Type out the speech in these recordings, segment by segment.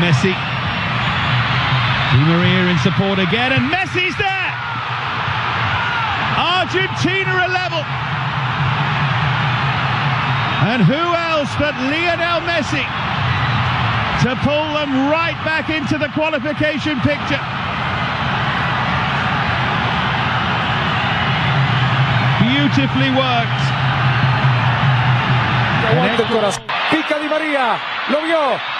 Messi. Di Maria in support again, and Messi's there. Argentina are level. And who else but Lionel Messi to pull them right back into the qualification picture. Beautifully worked. Pica Di María. Lo vio.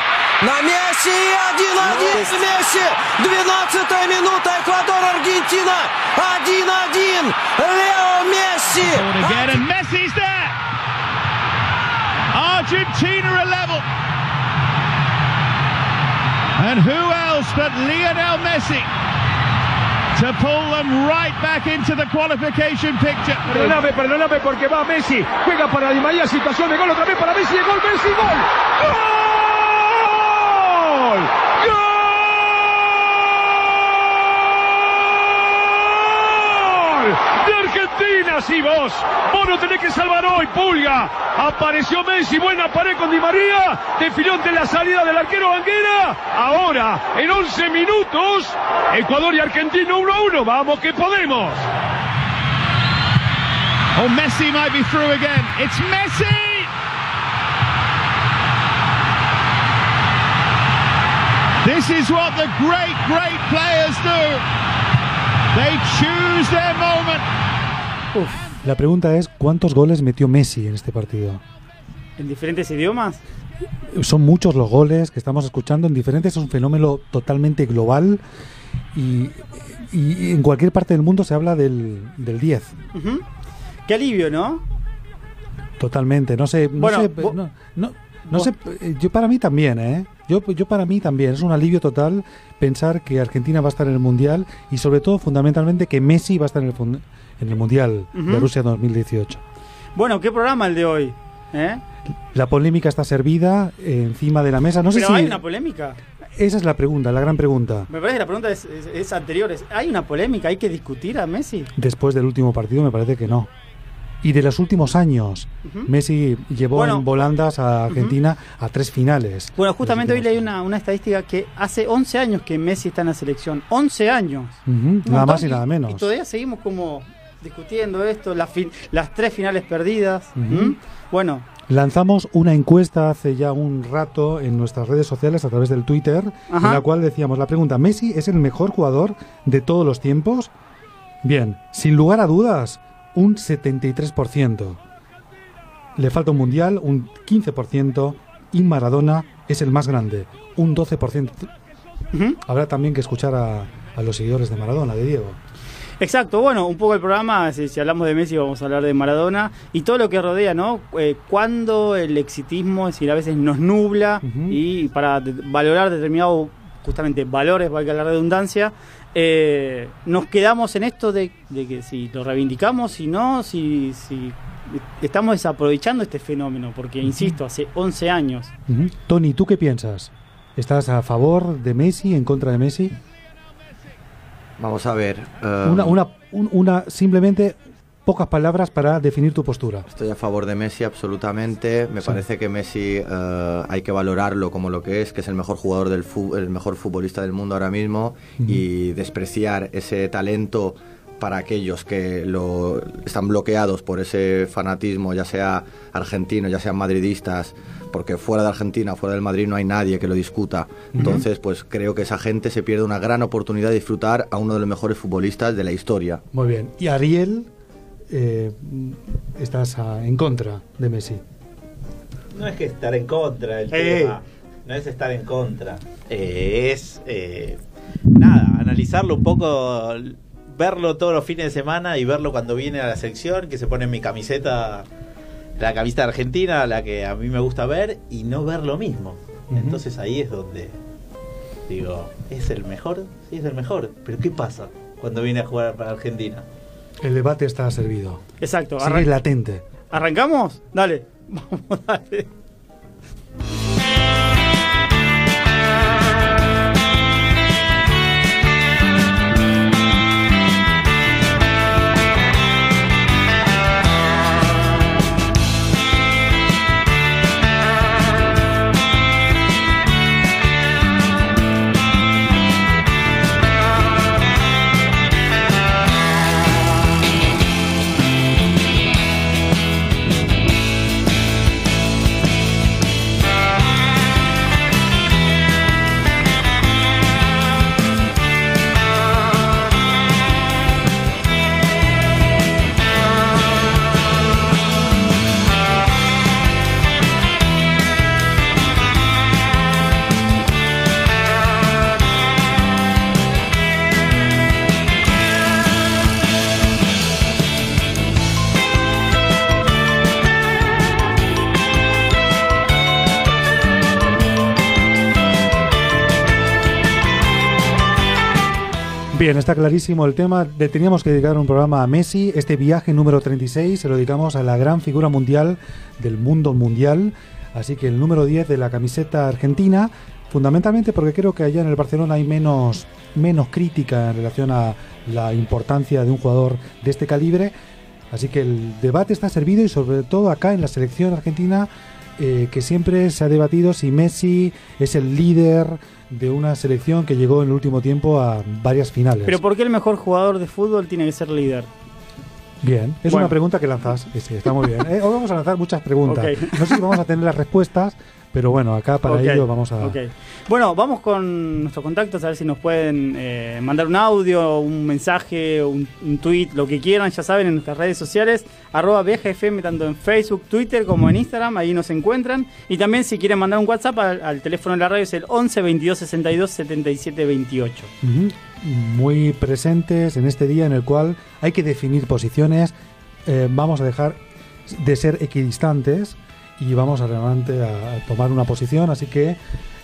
На Месси. 1-1 Месси. 12 минута. Эквадор, Аргентина. 1-1. Лео Месси. Forward again, and Messi's there. Argentina are level. And who else but Lionel Messi to pull them right back into the qualification picture? Perdóname, perdóname porque va Messi. Juega para Di María, situación de gol otra vez para Messi. Gol, Messi, gol. ¡Gol! De Argentina, sí, vos. Vos no tenés que salvar hoy, Pulga. Apareció Messi, buena pared con Di María. Desfiló ante la salida del arquero Banguera. Ahora, en 11 minutos, Ecuador y Argentina 1 a 1. Vamos que podemos. Oh, Messi might be through again. It's Messi! This is what the great, great players do. They choose their moment. La pregunta es, ¿cuántos goles metió Messi en este partido? ¿En diferentes idiomas? Son muchos los goles que estamos escuchando en diferentes, es un fenómeno totalmente global y, y en cualquier parte del mundo se habla del, del 10. Ujú. Qué alivio, ¿no? Totalmente, no sé, no Bueno, sé, no, no- no vos- sé, yo para mí también, ¿eh? Yo, yo para mí también, es un alivio total pensar que Argentina va a estar en el Mundial y sobre todo fundamentalmente que Messi va a estar en el, en el Mundial de. Rusia 2018. Bueno, ¿qué programa el de hoy? ¿Eh? La polémica está servida encima de la mesa, no sé Pero si... hay una polémica. Esa es la pregunta, la gran pregunta. Me parece que la pregunta es, es- es anterior. ¿Hay una polémica? ¿Hay que discutir a Messi? Después del último partido me parece que no. Y de los últimos años, Ujú. Messi llevó Bueno, en volandas a Argentina a tres finales. Bueno, justamente hoy leí una, una estadística que hace 11 años que Messi está en la selección. 11 años. Ujú, Un Nada más y nada menos. Y todavía seguimos como discutiendo esto, las, fin- las tres finales perdidas. ¿Mm? Bueno, Lanzamos una encuesta hace ya un rato en nuestras redes sociales a través del Twitter, Ajá. en la cual decíamos la pregunta, ¿Messi es el mejor jugador de todos los tiempos? Bien, sin lugar a dudas, un 73%. Le falta un mundial, un 15%, y Maradona es el más grande, un 12%. Ujú. Habrá también que escuchar a, a los seguidores de Maradona, de Diego. Exacto, bueno, un poco el programa, si, si hablamos de Messi vamos a hablar de Maradona y todo lo que rodea, ¿no? Eh, cuando el exitismo, es decir, a veces nos nubla y para de- valorar determinados, justamente, valores, valga la redundancia, eh, nos quedamos en esto de, de que si lo reivindicamos, si no, si, si estamos desaprovechando este fenómeno, porque, insisto, hace 11 años. Tony, ¿tú qué piensas? ¿Estás a favor de Messi, en contra de Messi? Vamos a ver. eh, Una, una, un- una, simplemente pocas palabras para definir tu postura. Estoy a favor de Messi absolutamente. Me Sí. parece que Messi eh, hay que valorarlo como lo que es, que es el mejor jugador del el mejor futbolista del mundo ahora mismo y despreciar ese talento para aquellos que lo están bloqueados por ese fanatismo, ya sea argentino, ya sean madridistas, porque fuera de Argentina, fuera del Madrid no hay nadie que lo discuta. Entonces, pues creo que esa gente se pierde una gran oportunidad de disfrutar a uno de los mejores futbolistas de la historia. Muy bien. Y Ariel, eh, estás en contra de Messi. No es que estar en contra del Eh. tema, no es estar en contra, eh, es eh, nada, analizarlo un poco, verlo todos los fines de semana y verlo cuando viene a la sección, que se pone mi camiseta, la camiseta argentina, la que a mí me gusta ver, y no ver lo mismo. Entonces ahí es donde Digo, ¿es el mejor? Sí, es el mejor. Pero ¿qué pasa cuando viene a jugar para Argentina? El debate está servido. Exacto. Sigue latente. ¿Arrancamos? Dale. Vamos, dale. Bien, está clarísimo el tema. Le teníamos que dedicar un programa a Messi. Este viaje número 36 se lo dedicamos a la gran figura mundial del mundo mundial. Así que el número 10 de la camiseta argentina, fundamentalmente porque creo que allá en el Barcelona hay menos, menos crítica en relación a la importancia de un jugador de este calibre. Así que el debate está servido y sobre todo acá en la selección argentina, eh, que siempre se ha debatido si Messi es el líder de una selección que llegó en el último tiempo a varias finales. Pero ¿por qué el mejor jugador de fútbol tiene que ser líder? Bien, es Bueno. una pregunta que lanzas. Sí, está muy bien. Eh, hoy vamos a lanzar muchas preguntas. No sé si vamos a tener las respuestas, pero bueno, acá para Ok, ello vamos a. Bueno, vamos con nuestros contactos a ver si nos pueden eh, mandar un audio, un mensaje, un, un tweet, lo que quieran, ya saben, en nuestras redes sociales, arroba ViajaFM, tanto en Facebook, Twitter como en Instagram, ahí nos encuentran. Y también si quieren mandar un WhatsApp al, al teléfono de la radio es el 11 22 62 77 28. Ujú. Muy presentes en este día en el cual hay que definir posiciones. Eh, vamos a dejar de ser equidistantes y vamos a realmente a, a tomar una posición. Así que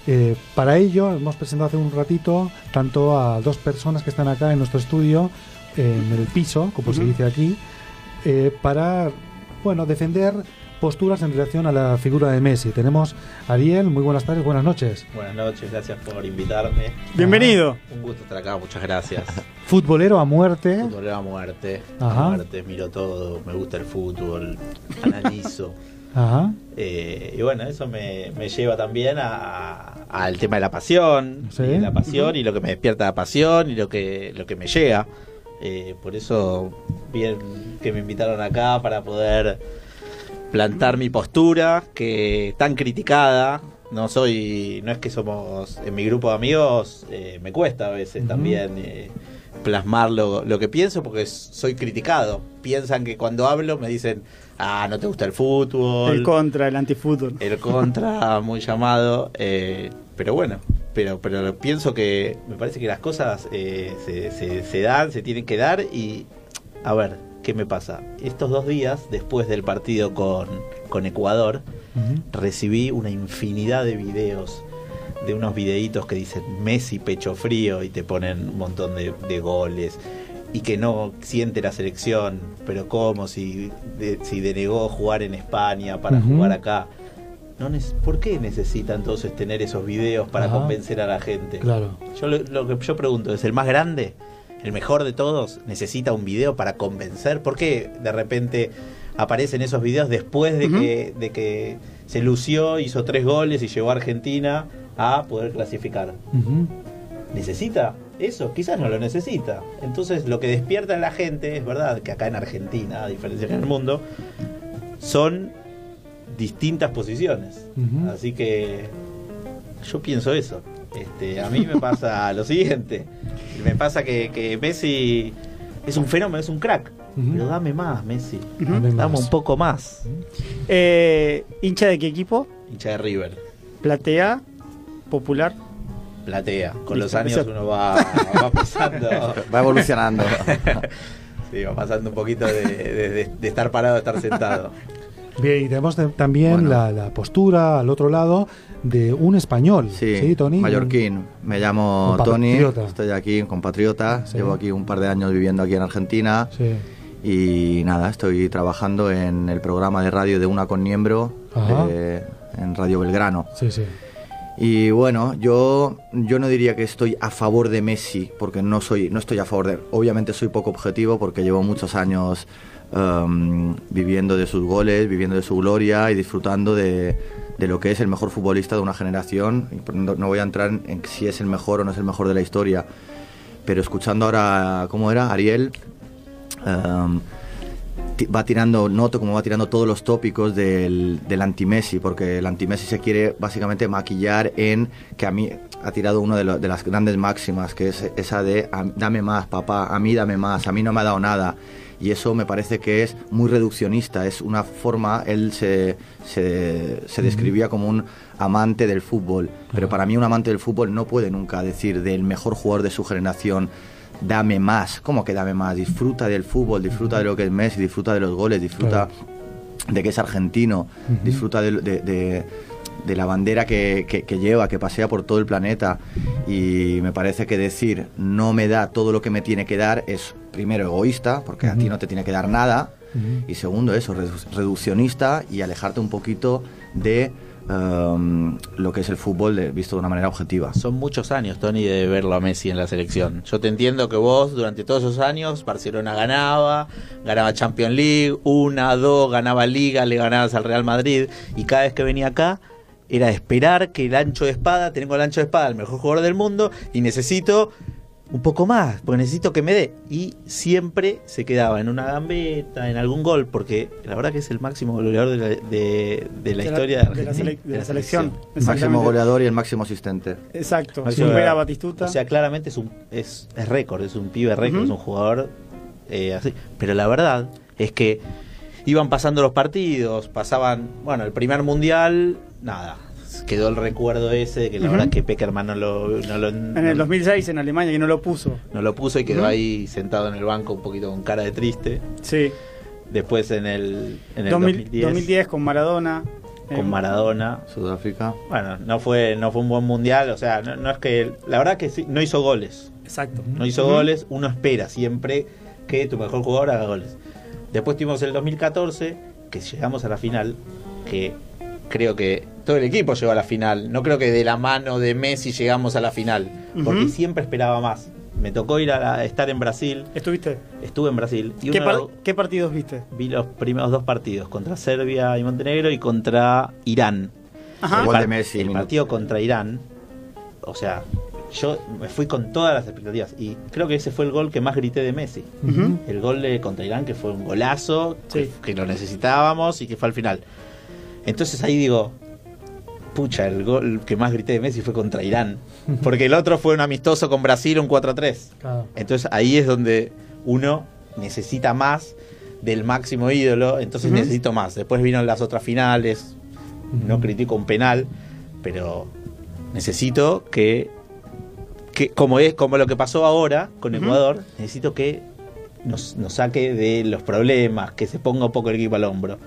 eh, para ello hemos presentado hace un ratito tanto a dos personas que están acá en nuestro estudio, en el piso, como se Ujú. dice aquí, eh, para bueno defender posturas en relación a la figura de Messi. Tenemos a Ariel, muy buenas tardes, buenas noches. Buenas noches, gracias por invitarme. Bienvenido. Un gusto estar acá, muchas gracias. Futbolero a muerte. Fútbol a muerte, Ajá. a muerte, miro todo, me gusta el fútbol, analizo. Ajá. Eh, y bueno, eso me, me lleva también a- al tema de la pasión, Sí. y la pasión y lo que me despierta la pasión y lo que, lo que me llega. Eh, por eso, bien que me invitaron acá para poder plantar mi postura, que tan criticada. No soy, no es que somos en mi grupo de amigos, eh, me cuesta a veces también plasmar lo, lo que pienso porque soy criticado. Piensan que cuando hablo me dicen, ah, no te gusta el fútbol, El contra, el antifútbol. el contra muy llamado eh, pero bueno pero pero pienso que me parece que las cosas eh, se, se- se dan se tienen que dar y a ver qué me pasa estos dos días después del partido con, con Ecuador recibí una infinidad de videos de unos videitos que dicen Messi pecho frío y te ponen un montón de, de goles y que no siente la selección, pero cómo si, de- si denegó jugar en España para jugar acá. No ¿Por qué necesita entonces tener esos videos para Ajá. convencer a la gente? Claro. Yo lo, lo que yo pregunto es, ¿el más grande, el mejor de todos, necesita un video para convencer? ¿Por qué de repente aparecen esos videos después de, que, de que se lució, hizo tres goles y llevó a Argentina a poder clasificar? ¿Necesita eso? Quizás no lo necesita. Entonces lo que despierta en la gente, es verdad que acá en Argentina, a diferencia que en el mundo, son distintas posiciones. Así que yo pienso eso. Este, a mí me pasa lo siguiente. Me pasa que, que Messi es un fenómeno, es un crack. Pero dame más, Messi. Dame Dame más. un poco más. Eh, ¿Hincha de qué equipo? Hincha de River. Platea, popular. Platea. Con los años uno va, va pasando. Va evolucionando. Sí, va pasando un poquito de, de- de- de estar parado a estar sentado. Bien, y tenemos de- también Bueno. la, la postura al otro lado de un español. Sí, Tony. mallorquín. Me llamo Tony, estoy aquí, compatriota. Sí. Llevo aquí un par de años viviendo aquí en Argentina. Sí. Y nada, estoy trabajando en el programa de radio de Una con Niembro de- en Radio Belgrano. Sí, sí. Y bueno, yo, yo no diría que estoy a favor de Messi, porque no, soy, no estoy a favor de... Obviamente soy poco objetivo porque llevo muchos años em, viviendo de sus goles, viviendo de su gloria y disfrutando de, de lo que es el mejor futbolista de una generación. No, no voy a entrar en si es el mejor o no es el mejor de la historia, pero escuchando ahora, ¿cómo era? Ariel, ti- va tirando, noto como va tirando todos los tópicos del, del anti-Messi, porque el anti-Messi se quiere básicamente maquillar en que a mí ha tirado una de, lo- de las grandes máximas, que es esa de "A- dame más, papá, a mí dame más, a mí no me ha dado nada. Y eso me parece que es muy reduccionista, es una forma, él se, se, se describía como un amante del fútbol, pero para mí un amante del fútbol no puede nunca decir del mejor jugador de su generación, dame más. ¿Cómo que dame más? Disfruta del fútbol, disfruta de lo que es Messi, disfruta de los goles, disfruta de que es argentino, disfruta de, de- de- de la bandera que, que- que lleva, que pasea por todo el planeta. Y me parece que decir no me da todo lo que me tiene que dar es primero egoísta, porque a ti no te tiene que dar nada. Y segundo, eso, redu- reduccionista y alejarte un poquito de em, lo que es el fútbol de- visto de una manera objetiva. Son muchos años, Tony, de verlo a Messi en la selección. Yo te entiendo que vos, durante todos esos años, Barcelona ganaba, ganaba Champions League, una, dos, ganaba Liga, le ganabas al Real Madrid, y cada vez que venía acá, era esperar que el ancho de espada, tengo el ancho de espada, el mejor jugador del mundo, y necesito un poco más, porque necesito que me dé. Y siempre se quedaba en una gambeta, en algún gol, porque la verdad que es el máximo goleador de la, de- de la De historia de de la sele- de la selección. Máximo goleador y el máximo asistente. Exacto. Máximo Supera a. Batistuta. O sea, claramente es un es, es récord, es un pibe récord, es un jugador eh, así. Pero la verdad es que iban pasando los partidos, pasaban, bueno, el primer mundial, nada. Quedó el recuerdo ese de que la Ujú. verdad que Peckerman no lo, no lo, en el 2006 en Alemania que no lo puso. no lo puso y quedó ahí sentado en el banco un poquito con cara de triste. Sí. Después en el, en el 2000 2010, 2010 con Maradona. con Eh, Maradona. Sudáfrica. Bueno, no fue, no fue un buen mundial, o sea, no, no es que... La verdad que sí, no hizo goles. Exacto. no hizo goles, uno espera siempre que tu mejor jugador haga goles. Después tuvimos el 2014, que llegamos a la final, que creo que todo el equipo llegó a la final. No creo que de la mano de Messi llegamos a la final, porque siempre esperaba más. Me tocó ir a, la- estar en Brasil, ¿Estuviste? estuve en Brasil y ¿Qué, par- partidos viste? vi los primeros dos partidos, contra Serbia y Montenegro y contra Irán. Ajá. El, Gol de Messi, el partido contra Irán, o sea, yo me fui con todas las expectativas y creo que ese fue el gol que más grité de Messi. El gol de contra Irán, que fue un golazo, Sí. que, que lo necesitábamos y que fue al final. Entonces ahí digo, pucha, el gol que más grité de Messi fue contra Irán. Porque el otro fue un amistoso con Brasil, un 4-3. Claro. Entonces ahí es donde uno necesita más del máximo ídolo, entonces necesito más. Después vino las otras finales, no critico un penal, pero necesito que, que como es como lo que pasó ahora con Ujú. Ecuador, necesito que nos, nos saque de los problemas, que se ponga un poco el equipo al hombro.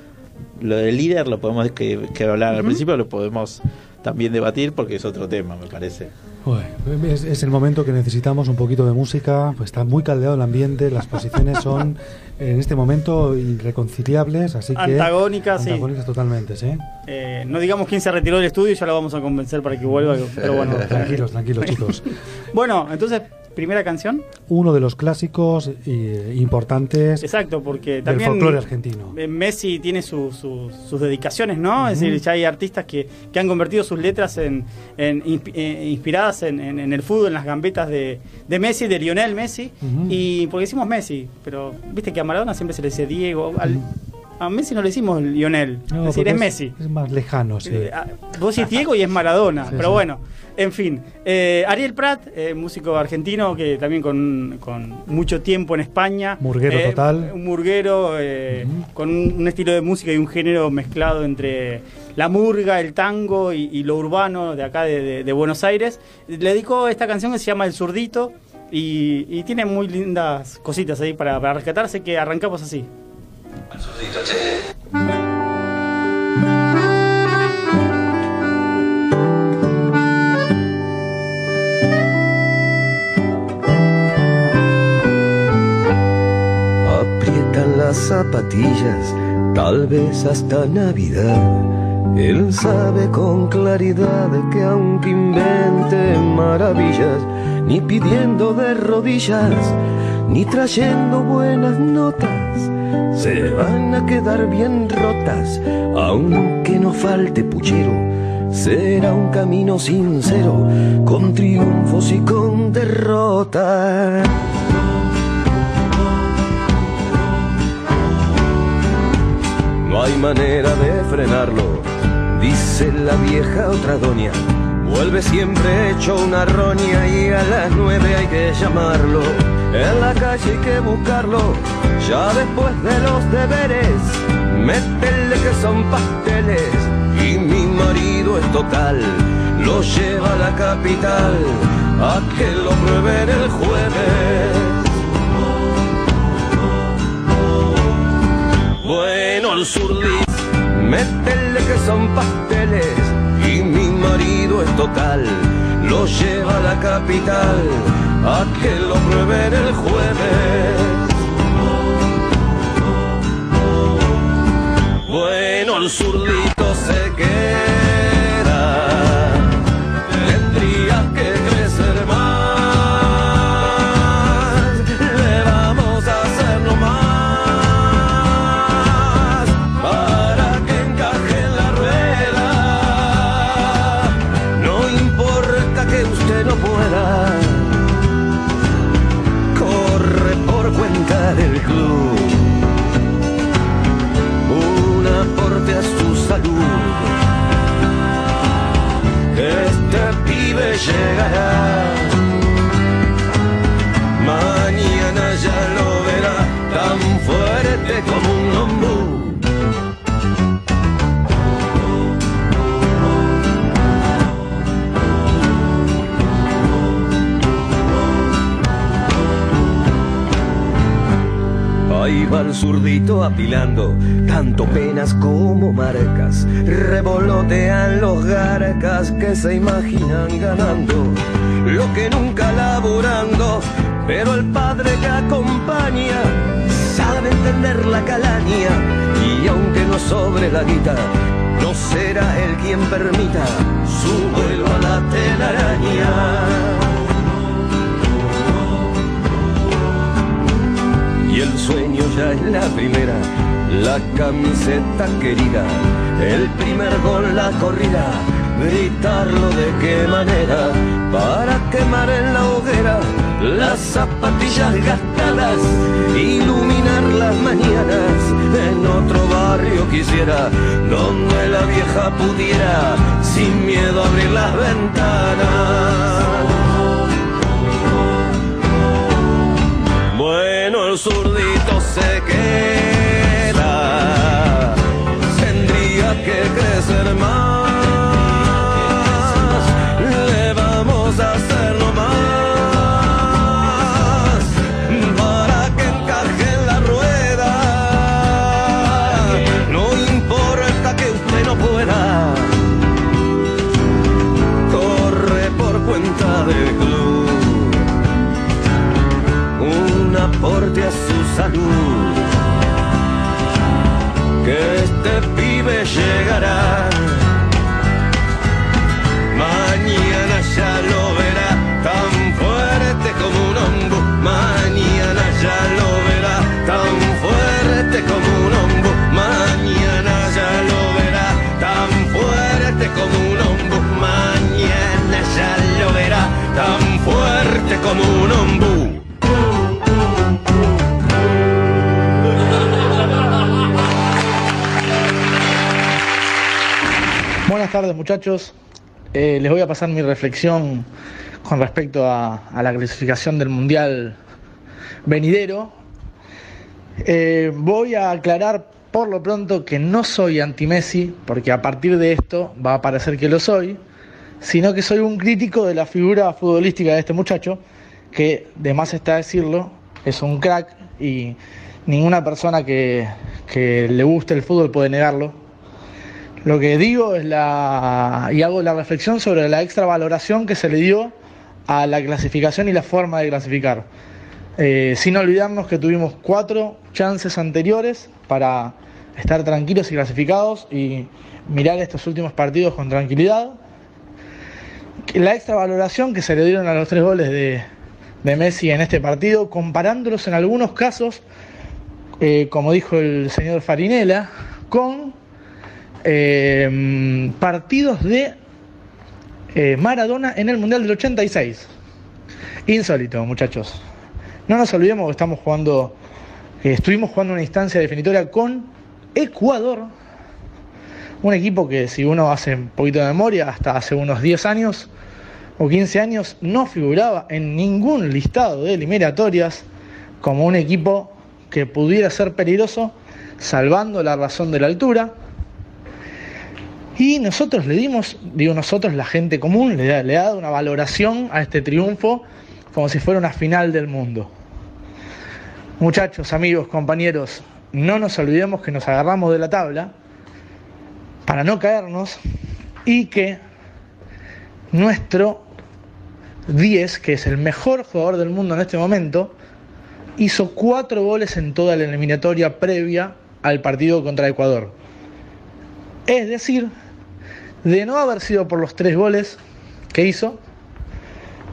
Lo del líder lo podemos que, que hablar al Ujú. principio, lo podemos también debatir porque es otro tema, me parece. Bueno, es, es el momento que necesitamos un poquito de música, pues está muy caldeado el ambiente, las posiciones son en este momento irreconciliables, así que... Antagónicas, sí. Antagónicas totalmente, sí. Eh, no digamos quién se retiró del estudio, ya lo vamos a convencer para que vuelva. Pero bueno, Tranquilos, tranquilos chicos. bueno, entonces, primera canción. Uno de los clásicos eh, importantes Exacto, porque del también folclore argentino. eh, Messi tiene su- su- sus dedicaciones, ¿no? Es decir, ya hay artistas que, que han convertido sus letras en, en eh, inspiradas en, en- en el fútbol, en las gambetas de, de Messi, de Lionel Messi. Y porque decimos Messi, pero viste que a Maradona siempre se le dice Diego. al- a Messi no le decimos Lionel, No, es decir, es Messi. Es más lejano, sí. Eh, ah, Vos decís Diego y es Maradona, Sí, pero sí. bueno, en fin. Eh, Ariel Prat, eh, músico argentino que también con, con mucho tiempo en España. Murguero total. Un murguero con un, un estilo de música y un género mezclado entre la murga, el tango y, y lo urbano de acá de, de- de Buenos Aires. Le dedicó esta canción que se llama El Zurdito y, y tiene muy lindas cositas ahí para, para rescatarse que arrancamos así. Aprietan las zapatillas, tal vez hasta Navidad. Él sabe con claridad que aunque invente maravillas, ni pidiendo de rodillas, ni trayendo buenas notas, se van a quedar bien rotas, aunque no falte puchero. Será un camino sincero, con triunfos y con derrotas. No hay manera de frenarlo, dice la vieja otra doña. Vuelve siempre hecho una roña y a las nueve hay que llamarlo. En la calle hay que buscarlo, ya después de los deberes. Métele que son pasteles y mi marido es total. Lo lleva a la capital a que lo prueben el jueves. Bueno, el zurdito, métele que son pasteles marido es total. Lo lleva a la capital a que lo prueben el jueves. Bueno, el zurdito se queda. Llegará, mañana ya lo verá, tan fuerte como un ombú. Ahí va el zurdito apilando, tanto penas como marcas. Revolotean los garcas que se imaginan ganando, lo que nunca laburando. Pero el padre que acompaña sabe entender la calaña y aunque no sobre la guita, no será él quien permita su vuelo a la telaraña. Y el sueño ya es la primera, la camiseta querida, el primer gol, la corrida, gritarlo de qué manera, para quemar en la hoguera las zapatillas gastadas, iluminar las mañanas, en otro barrio quisiera, donde la vieja pudiera, sin miedo abrir las ventanas. Bueno, el zurdito se queda. Crecer más. Le vamos a hacerlo más. Para que encaje en la rueda. No importa que usted no pueda. Corre por cuenta del club un aporte a su salud. Que este pibe llegará. Como un ombú. Buenas tardes muchachos, Eh, les voy a pasar mi reflexión con respecto a, la clasificación del Mundial venidero. Eh, voy a aclarar por lo pronto que no soy anti-Messi, porque a partir de esto va a parecer que lo soy, sino que soy un crítico de la figura futbolística de este muchacho, que de más está decirlo, es un crack y ninguna persona que, que le guste el fútbol puede negarlo. Lo que digo es la. y hago la reflexión sobre la extra valoración que se le dio a la clasificación y la forma de clasificar. Eh, sin olvidarnos que tuvimos cuatro chances anteriores para estar tranquilos y clasificados y mirar estos últimos partidos con tranquilidad. La extra valoración que se le dieron a los tres goles de, de Messi en este partido, comparándolos en algunos casos, eh, como dijo el señor Farinella, con eh, partidos de eh, Maradona en el Mundial del 86. Insólito, muchachos. No nos olvidemos que estamos jugando, estuvimos jugando una instancia definitoria con Ecuador, un equipo que si uno hace un poquito de memoria, hasta hace unos 10 años o 15 años no figuraba en ningún listado de eliminatorias como un equipo que pudiera ser peligroso, salvando la razón de la altura. Y nosotros le dimos, digo nosotros, la gente común, le, le ha dado una valoración a este triunfo como si fuera una final del mundo. Muchachos, amigos, compañeros, no nos olvidemos que nos agarramos de la tabla para no caernos y que nuestro 10, que es el mejor jugador del mundo en este momento, hizo cuatro goles en toda la eliminatoria previa al partido contra Ecuador. Es decir, de no haber sido por los tres goles que hizo,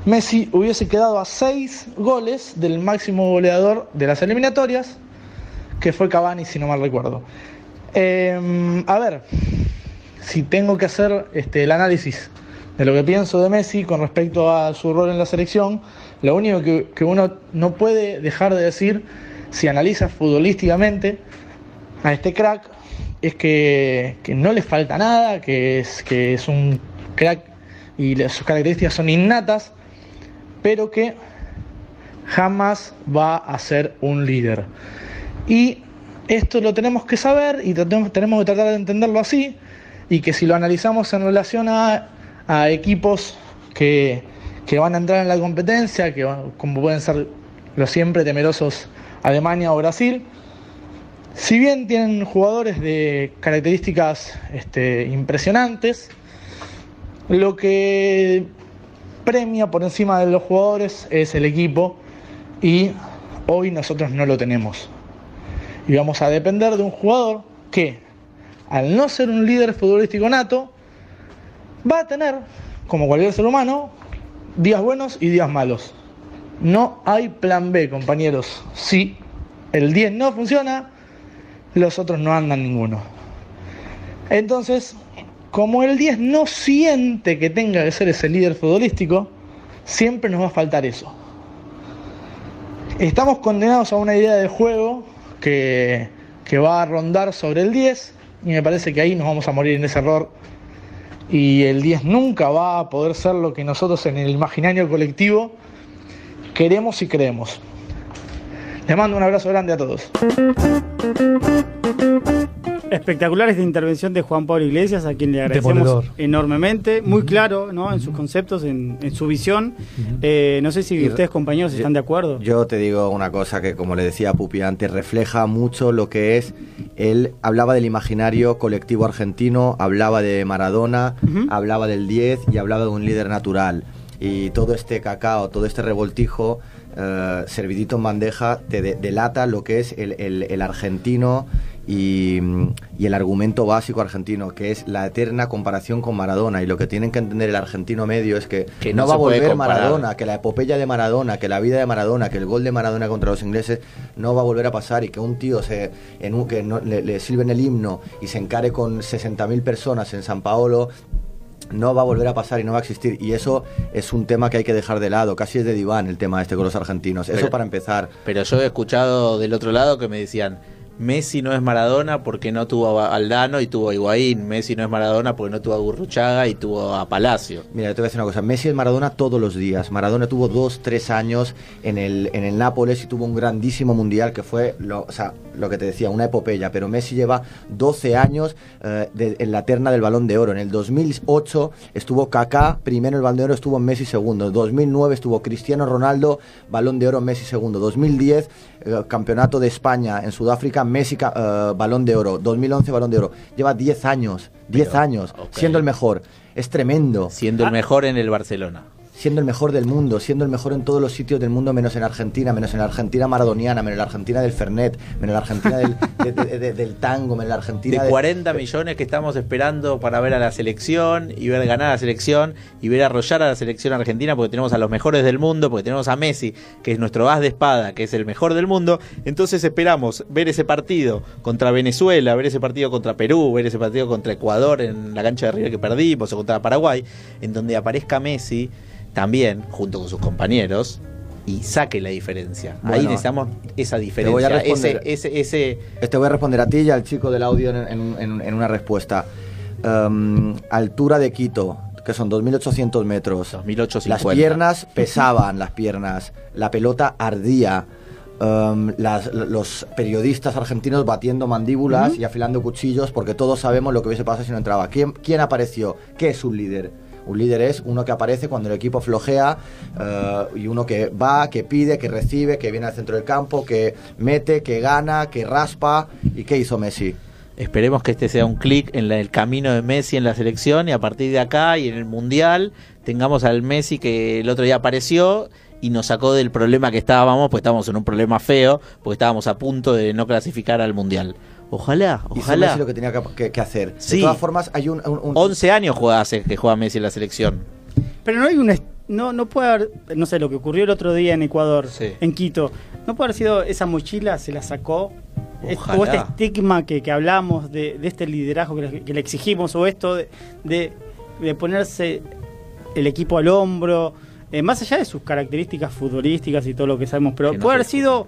Messi hubiese quedado a seis goles del máximo goleador de las eliminatorias, que fue Cavani, si no mal recuerdo. Eh, a ver, si tengo que hacer este, el análisis de lo que pienso de Messi con respecto a su rol en la selección, lo único que, que uno no puede dejar de decir, si analiza futbolísticamente a este crack, es que, que no le falta nada, que es, que es un crack y sus características son innatas, pero que jamás va a ser un líder. Y esto lo tenemos que saber y tenemos que tratar de entenderlo así, y que si lo analizamos en relación a, a equipos que, que van a entrar en la competencia, que como pueden ser los siempre temerosos Alemania o Brasil, si bien tienen jugadores de características este, impresionantes, lo que premia por encima de los jugadores es el equipo y hoy nosotros no lo tenemos. Y vamos a depender de un jugador que, al no ser un líder futbolístico nato, va a tener, como cualquier ser humano, días buenos y días malos. No hay plan B, compañeros. Si el 10 no funciona, los otros no andan ninguno. Entonces, como el 10 no siente que tenga que ser ese líder futbolístico, siempre nos va a faltar eso. Estamos condenados a una idea de juego que, que va a rondar sobre el 10 y me parece que ahí nos vamos a morir en ese error y el 10 nunca va a poder ser lo que nosotros en el imaginario colectivo queremos y creemos. Les mando un abrazo grande a todos. Espectacular esta intervención de Juan Pablo Iglesias, a quien le agradecemos Demoledor. enormemente, muy claro ¿no? en sus conceptos, en, en su visión. Eh, no sé si Y- ustedes, compañeros, están de acuerdo. Yo te digo una cosa que, como le decía Pupi antes, refleja mucho lo que es. Él hablaba del imaginario colectivo argentino, hablaba de Maradona, hablaba del 10 y hablaba de un líder natural. Y todo este cacao, todo este revoltijo, eh, servidito en bandeja, te de- delata lo que es el, el- el argentino y, y el argumento básico argentino, que es la eterna comparación con Maradona. Y lo que tienen que entender el argentino medio es que, Que no, no va a volver. Maradona, que la epopeya de Maradona, que la vida de Maradona, que el gol de Maradona contra los ingleses no va a volver a pasar y que un tío se, en un, que no- le, le sirven el himno y se encare con 60.000 personas en San Paolo no va a volver a pasar y no va a existir. Y eso es un tema que hay que dejar de lado. Casi es de diván el tema este con los argentinos. Eso Pero- para empezar. Pero yo he escuchado del otro lado que me decían, Messi no es Maradona porque no tuvo a Aldano y tuvo a Higuaín, Messi no es Maradona porque no tuvo a Gurruchaga y tuvo a Palacio. Mira, te voy a decir una cosa. Messi es Maradona todos los días. Maradona tuvo dos, tres años en el, en el Nápoles y tuvo un grandísimo mundial que fue, lo, o sea, lo que te decía, una epopeya. Pero Messi lleva 12 años eh, de- en la terna del Balón de Oro. En el 2008 estuvo Kaká, primero el Balón de Oro estuvo Messi segundo. En 2009 estuvo Cristiano Ronaldo, Balón de Oro Messi segundo. 2010 eh, Campeonato de España en Sudáfrica, Messi ca- eh, Balón de Oro. 2011 Balón de Oro. Lleva 10 años, 10 Pero, años siendo el mejor. Es tremendo. Siendo el mejor en el Barcelona. Siendo el mejor del mundo, siendo el mejor en todos los sitios del mundo, menos en Argentina, menos en la Argentina maradoniana, menos en la Argentina del Fernet, menos en la Argentina del, de- de- de- del tango, menos en la Argentina de 40 millones que estamos esperando para ver a la selección y ver ganar a la selección y ver arrollar a la selección argentina porque tenemos a los mejores del mundo, porque tenemos a Messi, que es nuestro as de espada, que es el mejor del mundo. Entonces esperamos ver ese partido contra Venezuela, ver ese partido contra Perú, ver ese partido contra Ecuador en la cancha de River que perdimos o contra Paraguay, en donde aparezca Messi también junto con sus compañeros. Y saque la diferencia. Ahí necesitamos esa voy a diferencia. responder. Ese, ese, ese, Este voy a responder a ti y al chico del audio en, en- una respuesta. Em, altura de Quito, que son 2.800 metros. 2850. Las piernas pesaban, las piernas. La pelota ardía. Em, las- los periodistas argentinos batiendo mandíbulas y afilando cuchillos porque todos sabemos lo que hubiese pasado si no entraba. ¿Quién, quién apareció? ¿Qué es un líder? Un líder es uno que aparece cuando el equipo flojea eh, y uno que va, que pide, que recibe, que viene al centro del campo, que mete, que gana, que raspa. ¿Y qué hizo Messi? Esperemos que este sea un clic en el camino de Messi en la selección y a partir de acá y en el Mundial tengamos al Messi que el otro día apareció y nos sacó del problema que estábamos, pues estábamos en un problema feo, porque estábamos a punto de no clasificar al Mundial. Ojalá, Hizo ojalá. Messi lo que tenía que, que- que hacer. Sí. De todas formas, hay un... un- un- 11 años juega hace que juega Messi en la selección. Pero no hay un. No, no puede haber. No sé, lo que ocurrió el otro día en Ecuador, Sí. en Quito. No puede haber sido esa mochila, se la sacó. Es- Ojalá. O este estigma que, que hablamos de, de este liderazgo que le, que le exigimos, o esto de, de, de ponerse el equipo al hombro, eh, más allá de sus características futbolísticas y todo lo que sabemos, pero Que no puede haber sido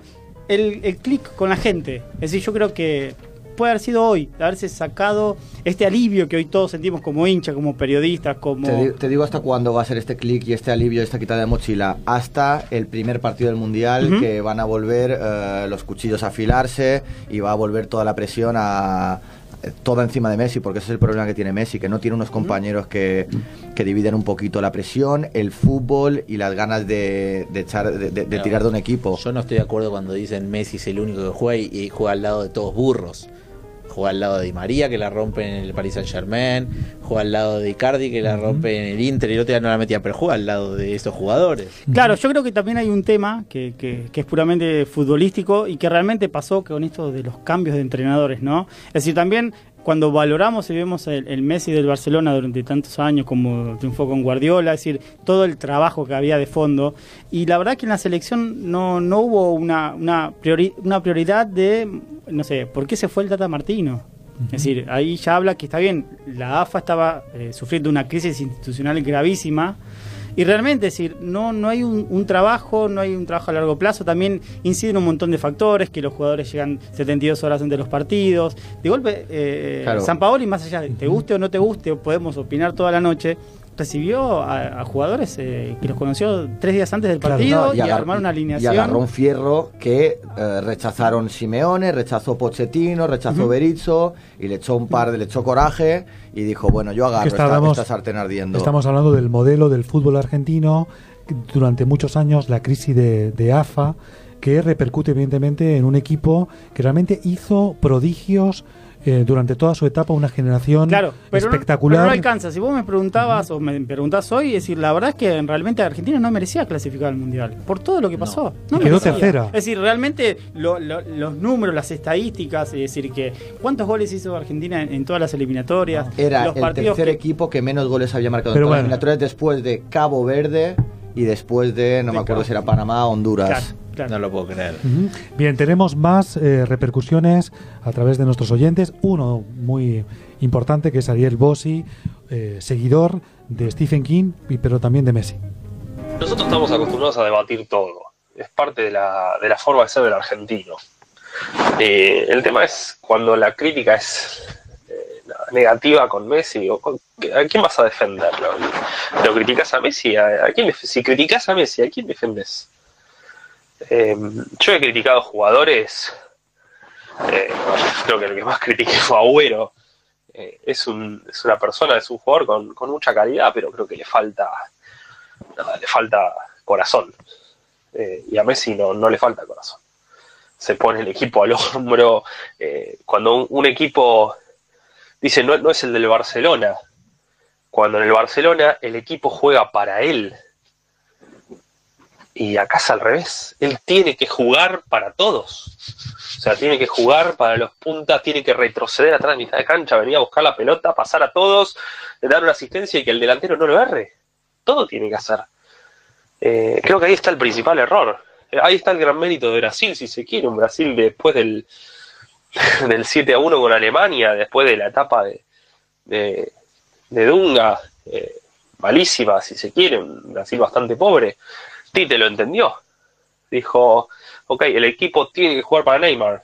el, el clic con la gente. Es decir, yo creo que puede haber sido hoy, haberse sacado este alivio que hoy todos sentimos como hinchas, como periodistas, como... Te, di- te digo hasta cuándo va a ser este clic y este alivio, esta quitada de mochila. Hasta el primer partido del Mundial, que van a volver eh, los cuchillos a afilarse y va a volver toda la presión a toda encima de Messi, porque ese es el problema que tiene Messi, que no tiene unos compañeros que, que dividen un poquito la presión, el fútbol y las ganas de, de echar, de, de- de No. tirar de un equipo. Yo no estoy de acuerdo cuando dicen Messi es el único que juega y, y juega al lado de todos burros. Juega al lado de Di María, que la rompe en el Paris Saint Germain. Juega al lado de Icardi, que la rompe en el Inter y el otro día no la metía, pero juega al lado de estos jugadores. Claro, yo creo que también hay un tema que, que- que es puramente futbolístico y que realmente pasó con esto de los cambios de entrenadores, ¿no? Es decir, también cuando valoramos y vemos el, el Messi del Barcelona durante tantos años, como triunfó con Guardiola, es decir, todo el trabajo que había de fondo, y la verdad que en la selección no, no hubo una, una, priori- una prioridad de, no sé, ¿por qué se fue el Tata Martino? Es decir, ahí ya habla que está bien, la AFA estaba eh, sufriendo una crisis institucional gravísima y realmente, es decir, no, no hay un, un trabajo, no hay un trabajo a largo plazo, también inciden un montón de factores, que los jugadores llegan 72 horas antes de los partidos. De golpe, eh, Claro. San Paoli, más allá de te guste o no te guste, podemos opinar toda la noche, recibió a, a jugadores eh, que los conoció tres días antes del Claro, partido No, y, agar- armaron una y alineación. agarró un fierro que eh, rechazaron Simeone, rechazó Pochettino, rechazó Berizzo y le echó un par de, le echó coraje y dijo, bueno, yo agarro Que esta, esta sartén ardiendo. Estamos hablando del modelo del fútbol argentino, durante muchos años la crisis de, de AFA, que repercute evidentemente en un equipo que realmente hizo prodigios eh, durante toda su etapa, una generación Claro, pero no- espectacular. pero no alcanza. Si vos me preguntabas o me preguntás hoy, es decir, la verdad es que realmente Argentina no merecía clasificar al Mundial. Por todo lo que pasó. No, Quedó merecía. tercera. Es decir, realmente lo- lo- los números, las estadísticas, es decir, que cuántos goles hizo Argentina en, en todas las eliminatorias. Era los el partidos tercer que- equipo que menos goles había marcado Pero en todas bueno. las eliminatorias después de Cabo Verde y después de, no De me acuerdo Cabo- si era Panamá o Honduras. Claro, claro. No lo puedo creer. Bien, tenemos más eh, repercusiones a través de nuestros oyentes. Uno muy importante que es Ariel Bossi, eh, seguidor de Stephen King, y- pero también de Messi. Nosotros estamos acostumbrados a debatir todo. Es parte de la, de la forma de ser del argentino. Eh, el tema es cuando la crítica es eh, negativa con Messi. O con- ¿A quién vas a defender? ¿Lo, criticas a Messi? ¿A, a quién si criticas a Messi, ¿a quién defendes? Eh, yo he criticado jugadores. eh, creo que el que más critiqué fue Agüero. Eh, es, un, es una persona, es un jugador con, mucha calidad, pero creo que le falta le falta corazón. Y a Messi no, no le falta corazón. Se pone el equipo al hombro. cuando un, un equipo dice no, no es el del Barcelona, cuando en el Barcelona el equipo juega para él, Y acá es al revés. Él tiene que jugar para todos. O sea, tiene que jugar para los puntas, tiene que retroceder atrás de mitad de cancha, venir a buscar la pelota, pasar a todos, dar una asistencia y que el delantero no lo erre. Todo tiene que hacer. Eh, creo que ahí está el principal error. Eh, ahí está el gran mérito de Brasil, si se quiere. Un Brasil después del, del 7 a 1 con Alemania, después de la etapa de, de, Dunga, eh, malísima, si se quiere, un Brasil bastante pobre. Tite lo entendió. Dijo, ok, el equipo tiene que jugar para Neymar.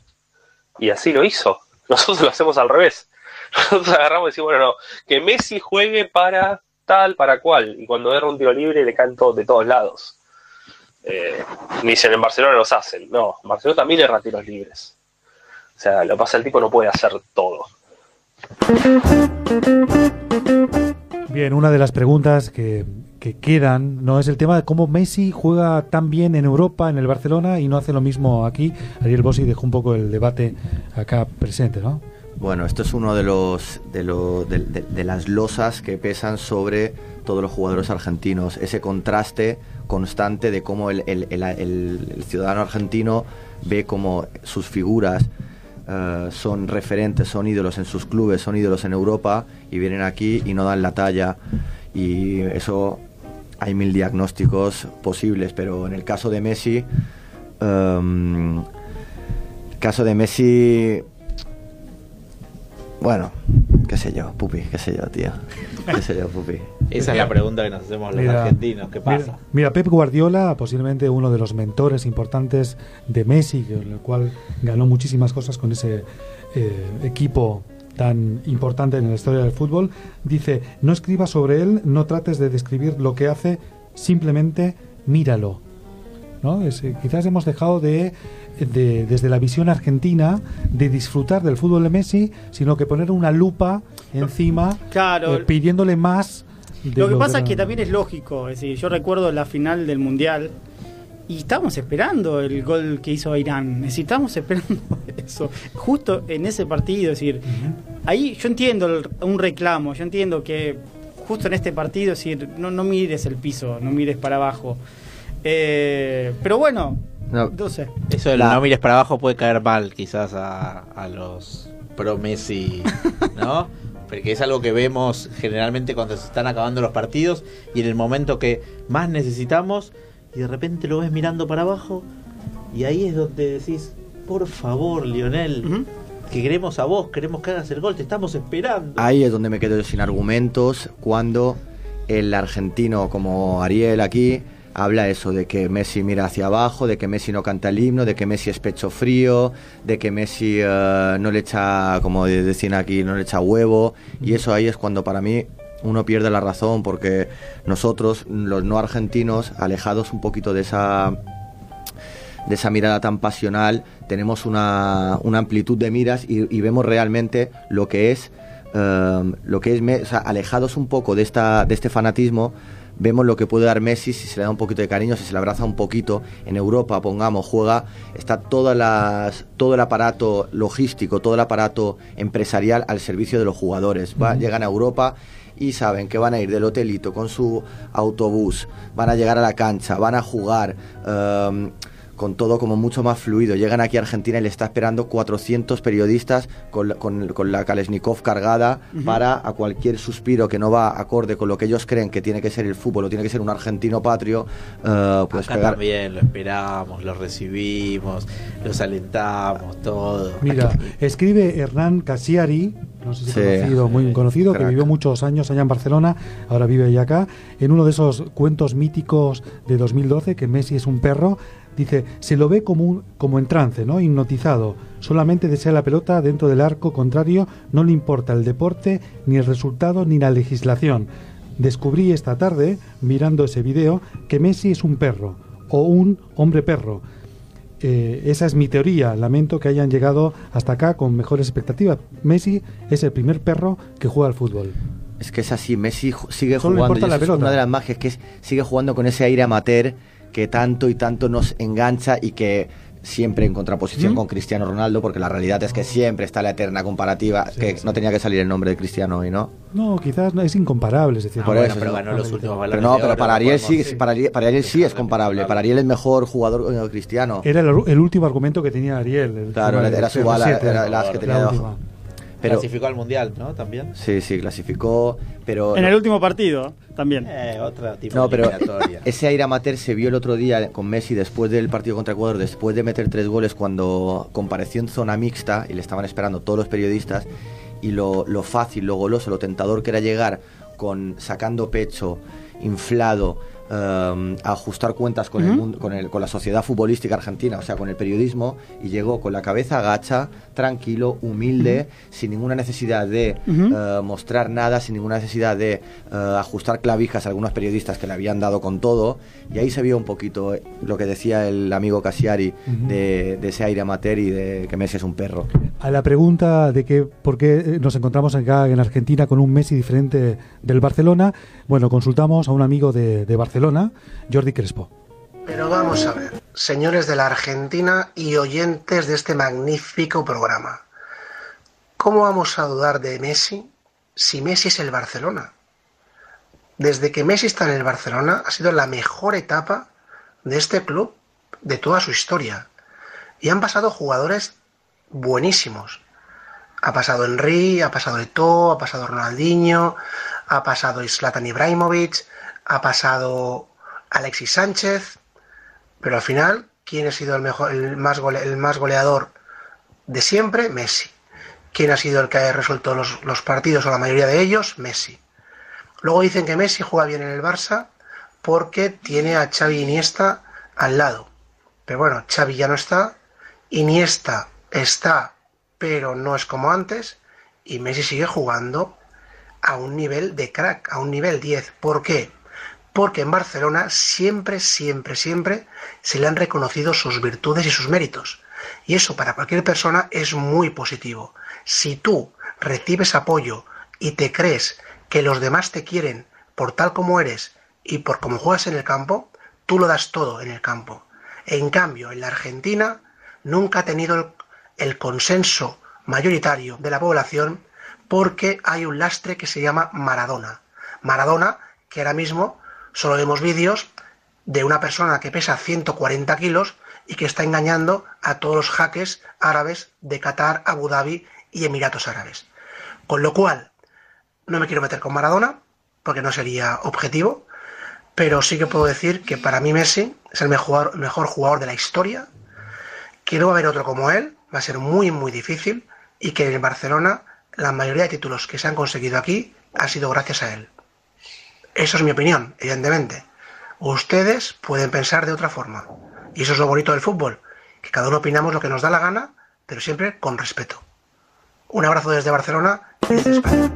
Y así lo hizo. Nosotros lo hacemos al revés. Nosotros agarramos y decimos, bueno, no, que Messi juegue para tal, para cual. Y cuando erra un tiro libre le caen todos de todos lados. Eh, dicen, en Barcelona los hacen. No, en Barcelona también erra tiros libres. O sea, lo pasa el tipo no puede hacer todo. Bien, una de las preguntas que, que quedan no es el tema de cómo Messi juega tan bien en Europa, en el Barcelona, y no hace lo mismo aquí. Ariel Bossi dejó un poco el debate acá presente, ¿no? Bueno, esto es uno de los de, lo- de- las losas que pesan sobre todos los jugadores argentinos. Ese contraste constante de cómo el- el- el ciudadano argentino ve como sus figuras eh, son referentes, son ídolos en sus clubes, son ídolos en Europa y vienen aquí y no dan la talla. Y eso hay mil diagnósticos posibles, pero en el caso de Messi, em, el caso de Messi bueno, qué sé yo, pupi, qué sé yo, tío. Qué sé yo, pupi. Esa es la pregunta que nos hacemos los Mira, argentinos. ¿Qué pasa? Mira, mira, Pep Guardiola, posiblemente uno de los mentores importantes de Messi, con el cual ganó muchísimas cosas con ese eh, equipo tan importante en la historia del fútbol, dice, no escribas sobre él, no trates de describir lo que hace, simplemente míralo. ¿no? Es, eh, quizás hemos dejado de, de- desde la visión argentina, de disfrutar del fútbol de Messi, sino que poner una lupa encima, Claro. eh, pidiéndole más. de Lo que pasa es que también es lógico. Es decir, yo recuerdo la final del Mundial y estábamos esperando el gol que hizo Irán. Es decir, estábamos esperando eso. Justo en ese partido. Es decir, ahí yo entiendo el- un reclamo. Yo entiendo que justo en este partido, es decir, no, no mires el piso, no mires para abajo. Eh, pero bueno, No, no sé. Eso del La- no mires para abajo puede caer mal quizás a, a los pro Messi, ¿no? Porque es algo que vemos generalmente cuando se están acabando los partidos y en el momento que más necesitamos y de repente lo ves mirando para abajo y ahí es donde decís, por favor, Lionel, que queremos a vos, queremos que hagas el gol, te estamos esperando. Ahí es donde me quedo yo sin argumentos cuando el argentino como Ariel aquí habla eso de que Messi mira hacia abajo, de que Messi no canta el himno, de que Messi es pecho frío, de que Messi eh, no le echa, como de- decían aquí, no le echa huevo. Y eso ahí es cuando para mí uno pierde la razón porque nosotros, los no argentinos, alejados un poquito de esa de esa mirada tan pasional, tenemos una, una amplitud de miras y, y vemos realmente lo que es, eh, lo que es o sea, alejados un poco de, esta, de este fanatismo, vemos lo que puede dar Messi si se le da un poquito de cariño, si se le abraza un poquito. En Europa, pongamos, juega, está todas las, todo el aparato logístico, todo el aparato empresarial al servicio de los jugadores. Va, Llegan a Europa y saben que van a ir del hotelito con su autobús, van a llegar a la cancha, van a jugar. em, con todo como mucho más fluido. Llegan aquí a Argentina y le está esperando 400 periodistas con, la- con- con la Kalashnikov cargada para a cualquier suspiro que no va acorde con lo que ellos creen que tiene que ser el fútbol o tiene que ser un argentino patrio, eh, pues Acá pegar. también lo esperamos, lo recibimos, los alentamos, todo. Mira, escribe Hernán Casiari, no sé si Sí. conocido, muy conocido, que vivió muchos años allá en Barcelona, ahora vive allá acá, en uno de esos cuentos míticos de 2012, que Messi es un perro, dice, se lo ve como, un- como en trance, ¿no? hipnotizado, solamente desea la pelota dentro del arco contrario, no le importa el deporte, ni el resultado, ni la legislación. Descubrí esta tarde, mirando ese video, que Messi es un perro, o un hombre perro. Eh, esa es mi teoría. Lamento que hayan llegado hasta acá con mejores expectativas. Messi es el primer perro que juega al fútbol. Es que es así, Messi sigue Solo jugando. la es una de las magias que es, sigue jugando con ese aire amateur que tanto y tanto nos engancha y que siempre en contraposición ¿Mm? con Cristiano Ronaldo, porque la realidad es que siempre está la eterna comparativa, que no tenía que salir el nombre de Cristiano hoy, ¿no? No, quizás no es incomparable, es decir, Por bueno, eso, pero sí. ganó los últimos Pero no, pero para no Ariel podemos- sí, para Ariel, para Ariel sí es comparable. Para Ariel el mejor jugador eh, Cristiano. era el, el último argumento que tenía Ariel. el Claro, era su CR7, bala, era las que la tenía debajo. última. Pero Clasificó al mundial, ¿no? También. sí, sí, clasificó, pero En el último partido también. Eh, otra tipo No, pero ese aire amateur se vio el otro día con Messi después del partido contra Ecuador, después de meter tres goles cuando compareció en zona mixta y le estaban esperando todos los periodistas y lo, lo fácil, lo goloso, lo tentador que era llegar con sacando pecho, inflado, um, a ajustar cuentas con, el Ujú. mundo, con, el- con la sociedad futbolística argentina, o sea, con el periodismo, y llegó con la cabeza agacha, tranquilo, humilde, sin ninguna necesidad de Ujú. eh, mostrar nada, sin ninguna necesidad de eh, ajustar clavijas a algunos periodistas que le habían dado con todo, y ahí se vio un poquito eh, lo que decía el amigo Cassiari de, de ese aire amateur y de que Messi es un perro. A la pregunta de que por qué nos encontramos acá en Argentina con un Messi diferente del Barcelona, bueno, consultamos a un amigo de, Barcelona, Jordi Crespo. Pero vamos a ver, señores de la Argentina y oyentes de este magnífico programa. ¿Cómo vamos a dudar de Messi si Messi es el Barcelona? Desde que Messi está en el Barcelona ha sido la mejor etapa de este club de toda su historia. Y han pasado jugadores buenísimos. Ha pasado Henry, ha pasado Eto'o, ha pasado Ronaldinho, ha pasado Zlatan Ibrahimovic, ha pasado Alexis Sánchez, pero al final, ¿quién ha sido el mejor, el más, gole- el más goleador de siempre? Messi. ¿Quién ha sido el que ha resuelto los, los partidos o la mayoría de ellos? Messi. Luego dicen que Messi juega bien en el Barça porque tiene a Xavi Iniesta al lado. Pero bueno, Xavi ya no está, Iniesta está, pero no es como antes, y Messi sigue jugando a un nivel de crack, a un nivel 10. ¿Por qué? Porque en Barcelona siempre, siempre, siempre se le han reconocido sus virtudes y sus méritos. Y eso para cualquier persona es muy positivo. Si tú recibes apoyo y te crees que los demás te quieren por tal como eres y por cómo juegas en el campo, tú lo das todo en el campo. En cambio, en la Argentina nunca ha tenido el, el consenso mayoritario de la población porque hay un lastre que se llama Maradona. Maradona, que ahora mismo solo vemos vídeos de una persona que pesa 140 kilos y que está engañando a todos los jaques árabes de Qatar, Abu Dhabi y Emiratos Árabes. Con lo cual, no me quiero meter con Maradona, porque no sería objetivo, pero sí que puedo decir que para mí Messi es el mejor, mejor jugador de la historia, que no va a haber otro como él, va a ser muy, muy difícil, y que en Barcelona la mayoría de títulos que se han conseguido aquí ha sido gracias a él. Eso es mi opinión, evidentemente. Ustedes pueden pensar de otra forma. Y eso es lo bonito del fútbol, que cada uno opinamos lo que nos da la gana, pero siempre con respeto. Un abrazo desde Barcelona y desde España.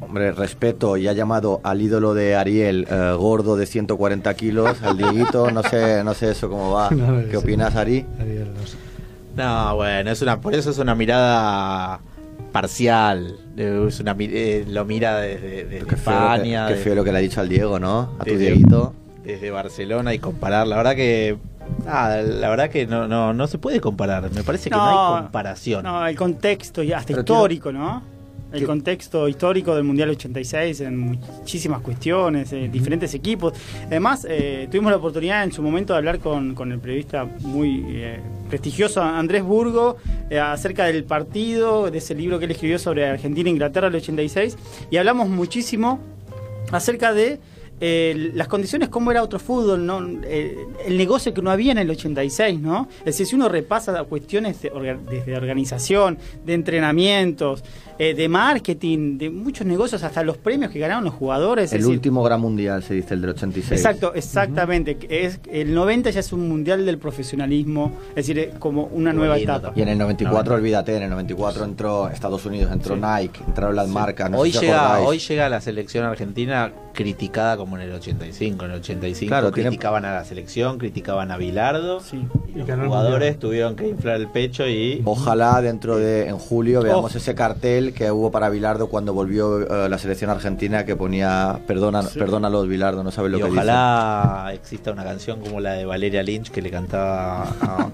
Hombre, respeto y ha llamado al ídolo de Ariel eh, gordo de 140 kilos, al Dieguito, no sé, no sé eso cómo va. No, ¿Qué sí. opinas, Ari? Ariel, no sé. No, bueno, es una, por eso es una mirada parcial. eh, Es una, mi- eh, lo mira desde, desde Qué feo, lo que, España, qué de- feo lo que le ha dicho al Diego, ¿no? A tu Dieguito. desde Barcelona y comparar. La verdad que. nada, la verdad que no, no, no se puede comparar. Me parece que no, hay comparación. No, el contexto y hasta Pero histórico, ¿no? El contexto histórico del Mundial 86 en muchísimas cuestiones, eh, diferentes equipos. Además, eh, tuvimos la oportunidad en su momento de hablar con, con el periodista muy eh, prestigioso Andrés Burgo eh, acerca del partido, de ese libro que él escribió sobre Argentina e Inglaterra del 86, y hablamos muchísimo acerca de eh, las condiciones, cómo era otro fútbol, ¿no? Eh, el negocio que no había en el 86, ¿no? Es decir, si uno repasa cuestiones de orga- desde organización, de entrenamientos, eh, de marketing, de muchos negocios, hasta los premios que ganaron los jugadores. es El decir, último gran mundial, se dice, el del 86. Exacto, exactamente. Es, el 90 ya es un mundial del profesionalismo, es decir, es como una nueva lindo etapa. Y en el 94, olvídate, en el 94 entró Estados Unidos, entró Nike, entraron las marcas. no hoy, llega, hoy llega la selección argentina criticada como como en el 85. En el 85 Claro, tiene- criticaban a la selección, criticaban a Bilardo. y los jugadores Mundial. tuvieron que inflar el pecho y. Ojalá dentro de en julio veamos Oh. ese cartel que hubo para Bilardo cuando volvió eh, la selección argentina que ponía perdona, Sí. perdónalos Bilardo, no sabe lo y que ojalá exista una canción como la de Valeria Lynch que le cantaba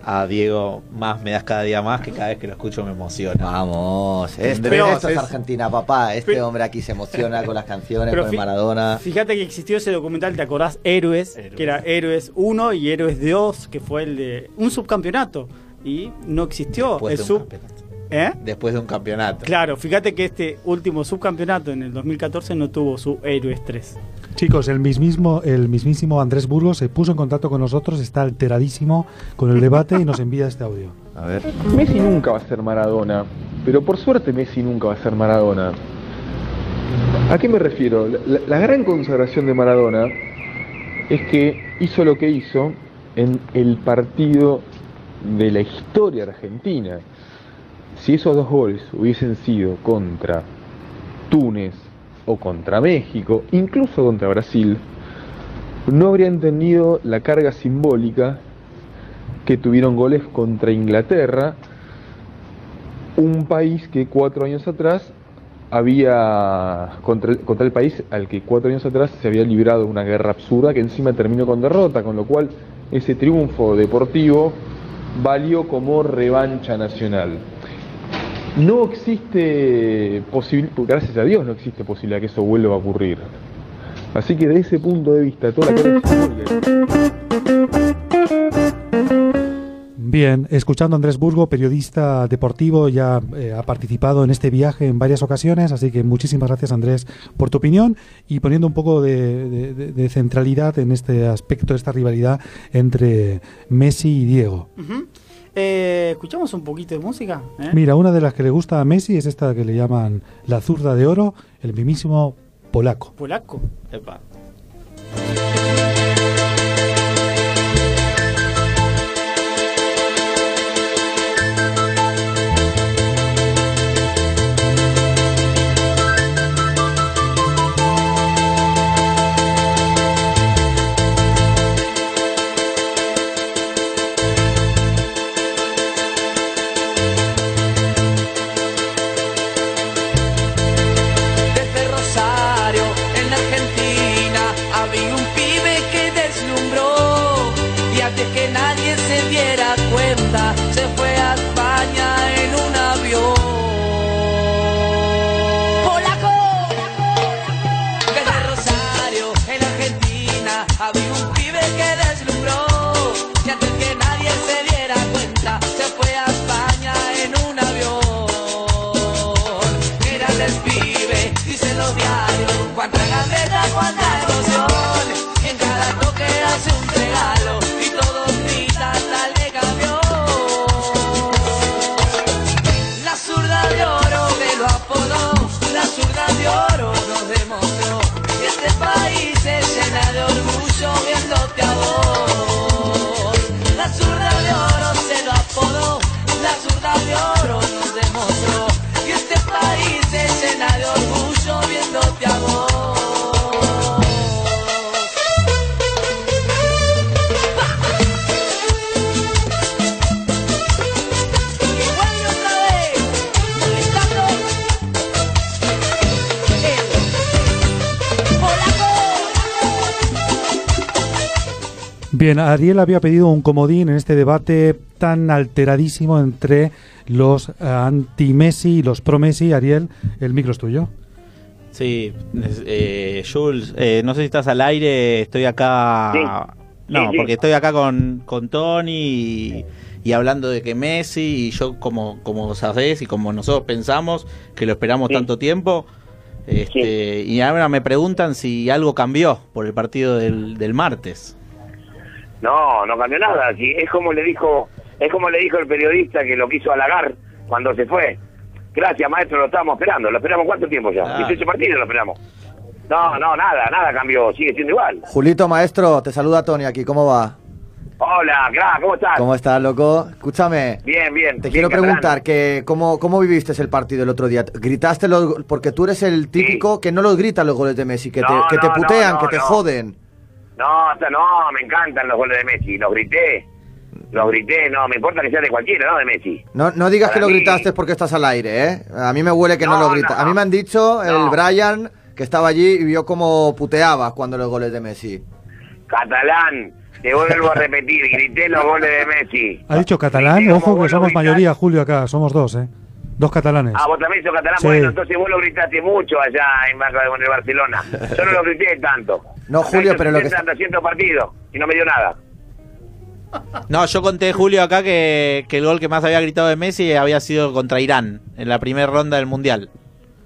a, a Diego más me das cada día más que cada vez que lo escucho me emociona. Vamos, esto, Tendremos- esto es Argentina, papá. Este hombre aquí se emociona con las canciones, con Maradona. Fíjate que existió ese documental, ¿te acordás? Héroes, que era Héroes 1 y Héroes 2, que fue el de un subcampeonato. Y no existió Después el de sub. ¿Eh? Después de un campeonato. Claro, fíjate que este último subcampeonato en el 2014 no tuvo su Héroes 3. Chicos, el mismísimo, el mismísimo Andrés Burgos se puso en contacto con nosotros, está alteradísimo con el debate y nos envía este audio. A ver. Messi nunca va a ser Maradona, pero por suerte Messi nunca va a ser Maradona. ¿A qué me refiero? La, gran consagración de Maradona es que hizo lo que hizo en el partido de la historia argentina. Si esos dos goles hubiesen sido contra Túnez o contra México, incluso contra Brasil, no habrían tenido la carga simbólica que tuvieron goles contra Inglaterra, un país que cuatro años atrás había contra contra el país al que cuatro años atrás se había librado una guerra absurda que encima terminó con derrota, con lo cual ese triunfo deportivo valió como revancha nacional. No existe posibilidad, gracias a Dios no existe posibilidad que eso vuelva a ocurrir. Así que de ese punto de vista, toda la Bien, escuchando a Andrés Burgo, periodista deportivo, ya eh, ha participado en este viaje en varias ocasiones, así que muchísimas gracias Andrés por tu opinión y poniendo un poco de, de- de- de centralidad en este aspecto, esta rivalidad entre Messi y Diego. Eh, Escuchamos un poquito de música. ¿eh? Mira, una de las que le gusta a Messi es esta que le llaman la zurda de oro, el mismísimo polaco. Polaco. Epa. Bien, Ariel había pedido un comodín en este debate tan alteradísimo entre los eh, anti-Messi y los pro-Messi. Ariel, el micro es tuyo. Sí, eh, Jules, eh, no sé si estás al aire, estoy acá... Sí. No, Sí, sí. porque estoy acá con, con Tony y, y hablando de que Messi y yo como, como sabés y como nosotros pensamos que lo esperamos tanto tiempo, este, y ahora me preguntan si algo cambió por el partido del, del martes. No, no cambió nada. Sí, es como le dijo, es como le dijo el periodista que lo quiso halagar cuando se fue. Gracias, maestro, lo estábamos esperando. Lo esperamos cuánto tiempo ya. Claro. 18 partidos lo esperamos. No, no, nada, nada cambió. Sigue siendo igual. Julito, maestro, te saluda Tony aquí, ¿cómo va? Hola, crack, ¿cómo estás? ¿Cómo estás, loco? Escúchame. Bien, bien. Te quiero catalán. preguntar que cómo, cómo viviste el partido el otro día. ¿Gritaste los porque tú eres el típico que no los gritan los goles de Messi, que te, que te no, putean, no, que te joden? No, hasta no, me encantan los goles de Messi. Los grité. Los grité, no, me importa que sea de cualquiera, ¿no? De Messi. No, no digas Para que lo gritaste porque estás al aire, ¿eh? A mí me huele que no, No, lo gritas. no. A mí me han dicho el No. Brian que estaba allí y vio cómo puteabas cuando los goles de Messi. Catalán, te vuelvo a repetir, grité los goles de Messi. Ha dicho catalán, ojo que somos mayoría, Julio, acá. Somos dos, ¿eh? Dos catalanes. Ah, vos también sos catalán, Sí. bueno, entonces vos lo gritaste mucho allá en, Barcelona. Yo no lo grité tanto. No, Julio, pero lo que está... 200 partidos y no me dio nada. No, yo conté, Julio, acá que, que el gol que más había gritado de Messi había sido contra Irán, en la primera ronda del Mundial.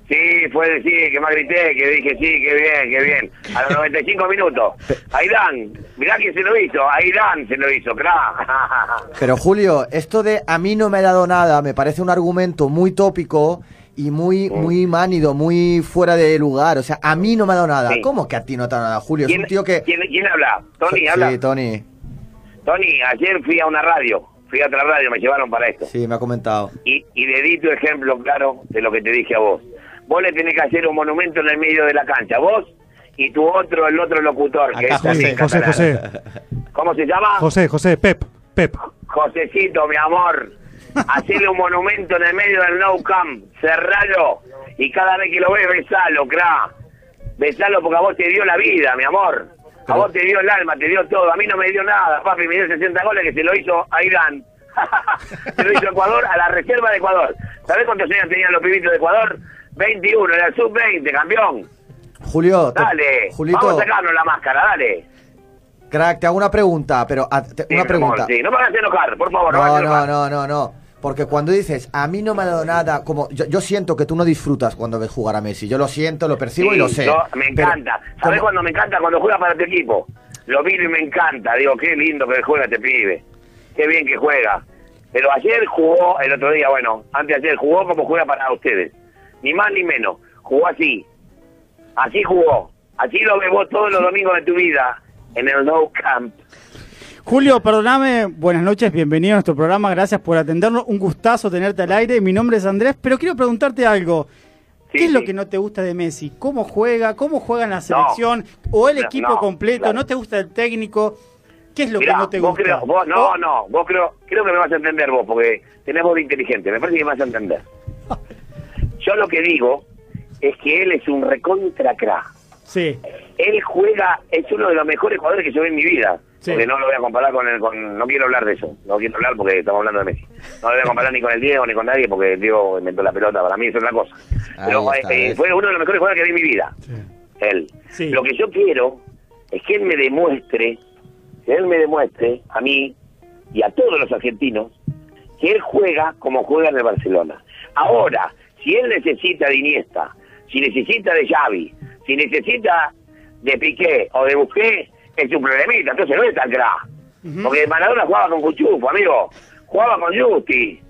Sí, fue decir que más grité, que dije sí, qué bien, qué bien. A los 95 minutos. Aidán, mirá quién se lo hizo, Aidán se lo hizo, crack. Pero Julio, esto de a mí no me ha dado nada me parece un argumento muy tópico y muy muy mánido, muy fuera de lugar. O sea, a mí no me ha dado nada. Sí. ¿Cómo que a ti no te ha dado nada, Julio? Es un tío que... ¿Quién, quién habla? Tony, habla. Sí, Tony. Tony, ayer fui a una radio, fui a otra radio, me llevaron para esto. Sí, me ha comentado. Y, y le di tu ejemplo claro de lo que te dije a vos. Vos le tenés que hacer un monumento en el medio de la cancha, vos y tu otro, el otro locutor, que Acá, es José, José, catalán. ¿Cómo se llama? José, José, Pep, Pep. Josecito, mi amor. Hacerle un monumento en el medio del no camp, cerralo y cada vez que lo ves, besalo, cra. Besalo porque a vos te dio la vida, mi amor. A vos te dio el alma, te dio todo. A mí no me dio nada, papi. Me dio 60 goles que se lo hizo a Irán. se lo hizo Ecuador a la reserva de Ecuador. ¿Sabés cuántos años tenían los pibitos de Ecuador? 21, era el sub-20, campeón. Julio, te- Dale, Julito, vamos a sacarnos la máscara, dale. crack, te hago una pregunta, pero a- te- Sí, una pregunta. amor, sí. No me hagas enojar, por favor, no, No, no, no, no. Porque cuando dices, a mí no me ha dado nada, como yo, yo siento que tú no disfrutas cuando ves jugar a Messi. Yo lo siento, lo percibo y lo sé. yo- me Pero- encanta. ¿Sabes cuando me encanta? Cuando juega para tu equipo. Lo miro y me encanta. Digo, qué lindo que juega este pibe. Qué bien que juega. Pero ayer jugó, el otro día, bueno, antes de ayer jugó como juega para ustedes. Ni más ni menos. Jugó así. Así jugó. Así lo ves vos todos los domingos de tu vida en el No Camp. Julio, perdóname, buenas noches, bienvenido a nuestro programa, gracias por atendernos, un gustazo tenerte al aire, mi nombre es Andrés, pero quiero preguntarte algo. ¿Qué es lo que no te gusta de Messi? ¿Cómo juega? ¿Cómo juega en la selección? ¿O el equipo no, completo? claro. ¿No te gusta el técnico? ¿Qué es lo Mirá, que no te vos gusta? creo- vos- no, no, vos creo, creo que me vas a entender vos, porque tenés voz inteligente, me parece que me vas a entender. Yo lo que digo es que él es un recontra crack. Sí. Él juega, es uno de los mejores jugadores que yo vi en mi vida. Sí. Porque no lo voy a comparar con el, con, no quiero hablar de eso, no quiero hablar porque estamos hablando de Messi. No lo voy a comparar ni con el Diego ni con nadie porque el Diego inventó la pelota, para mí es otra cosa. Pero está, eh, fue uno de los mejores jugadores que vi en mi vida. Él. Sí. Lo que yo quiero es que él me demuestre, que él me demuestre a mí y a todos los argentinos que él juega como juega en el Barcelona. Ahora, si él necesita de Iniesta, si necesita de Xavi, si necesita de Piqué o de Busquets, es un problemita, entonces no es tan crack. Porque Maradona jugaba con Cuchufo, amigo, jugaba con Justi,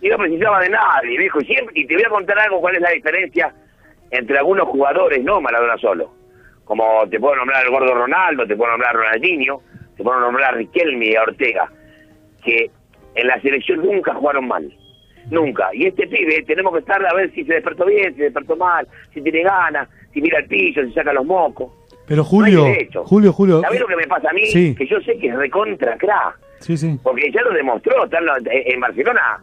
y no precisaba de nadie, viejo, y, siempre, y te voy a contar algo, cuál es la diferencia entre algunos jugadores, no Maradona solo, como te puedo nombrar el gordo Ronaldo, te puedo nombrar Ronaldinho, te puedo nombrar Riquelme y Ortega, que en la selección nunca jugaron mal. Nunca. Y este pibe tenemos que estar a ver si se despertó bien, si se despertó mal, si tiene ganas, si mira el piso, si saca los mocos. Pero Julio. Julio, Julio. ¿Sabés lo que me pasa a mí? Sí. Que yo sé que es recontra crack. Sí, sí. Porque ya lo demostró. en Barcelona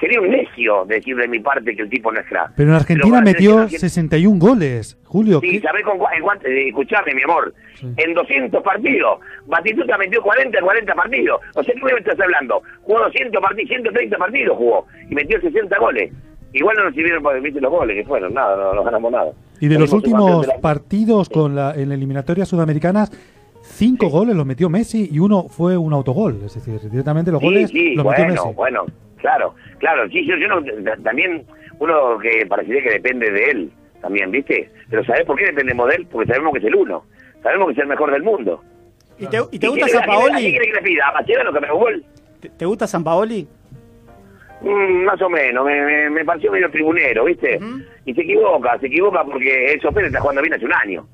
sería un necio decir de mi parte que el tipo no es crack. Pero en Argentina la metió selección 61 goles. Julio, Sí, ¿qué- ¿sabés con cuánto? eh, Escuchame, mi amor. En 200 partidos. Batistuta metió 40 en 40 partidos. O sea, ¿qué me estás hablando? Jugó 200 partidos, 130 partidos jugó. Y metió 60 goles. Igual no nos sirvieron para viste los goles que fueron. Nada, no, no ganamos nada. y de los últimos la- partidos con la, en la eliminatoria sudamericanas, cinco goles los metió Messi y uno fue un autogol. Es decir, directamente los Sí, goles sí, los metió bueno, Messi. bueno, claro, claro, sí, yo, yo no, también uno que parecería que depende de él, también, ¿viste? Pero ¿sabés por qué dependemos de él? Porque sabemos que es el uno, sabemos que es el mejor del mundo. ¿Y te, y te ¿Y gusta San Paoli? quiere que le pida? ¿A Mascherano que me gol? ¿Te, gusta San Paoli? Mm, más o menos, me, me, me pareció medio tribunero, ¿viste? Y se equivoca, se equivoca porque eso Pérez está jugando bien hace un año.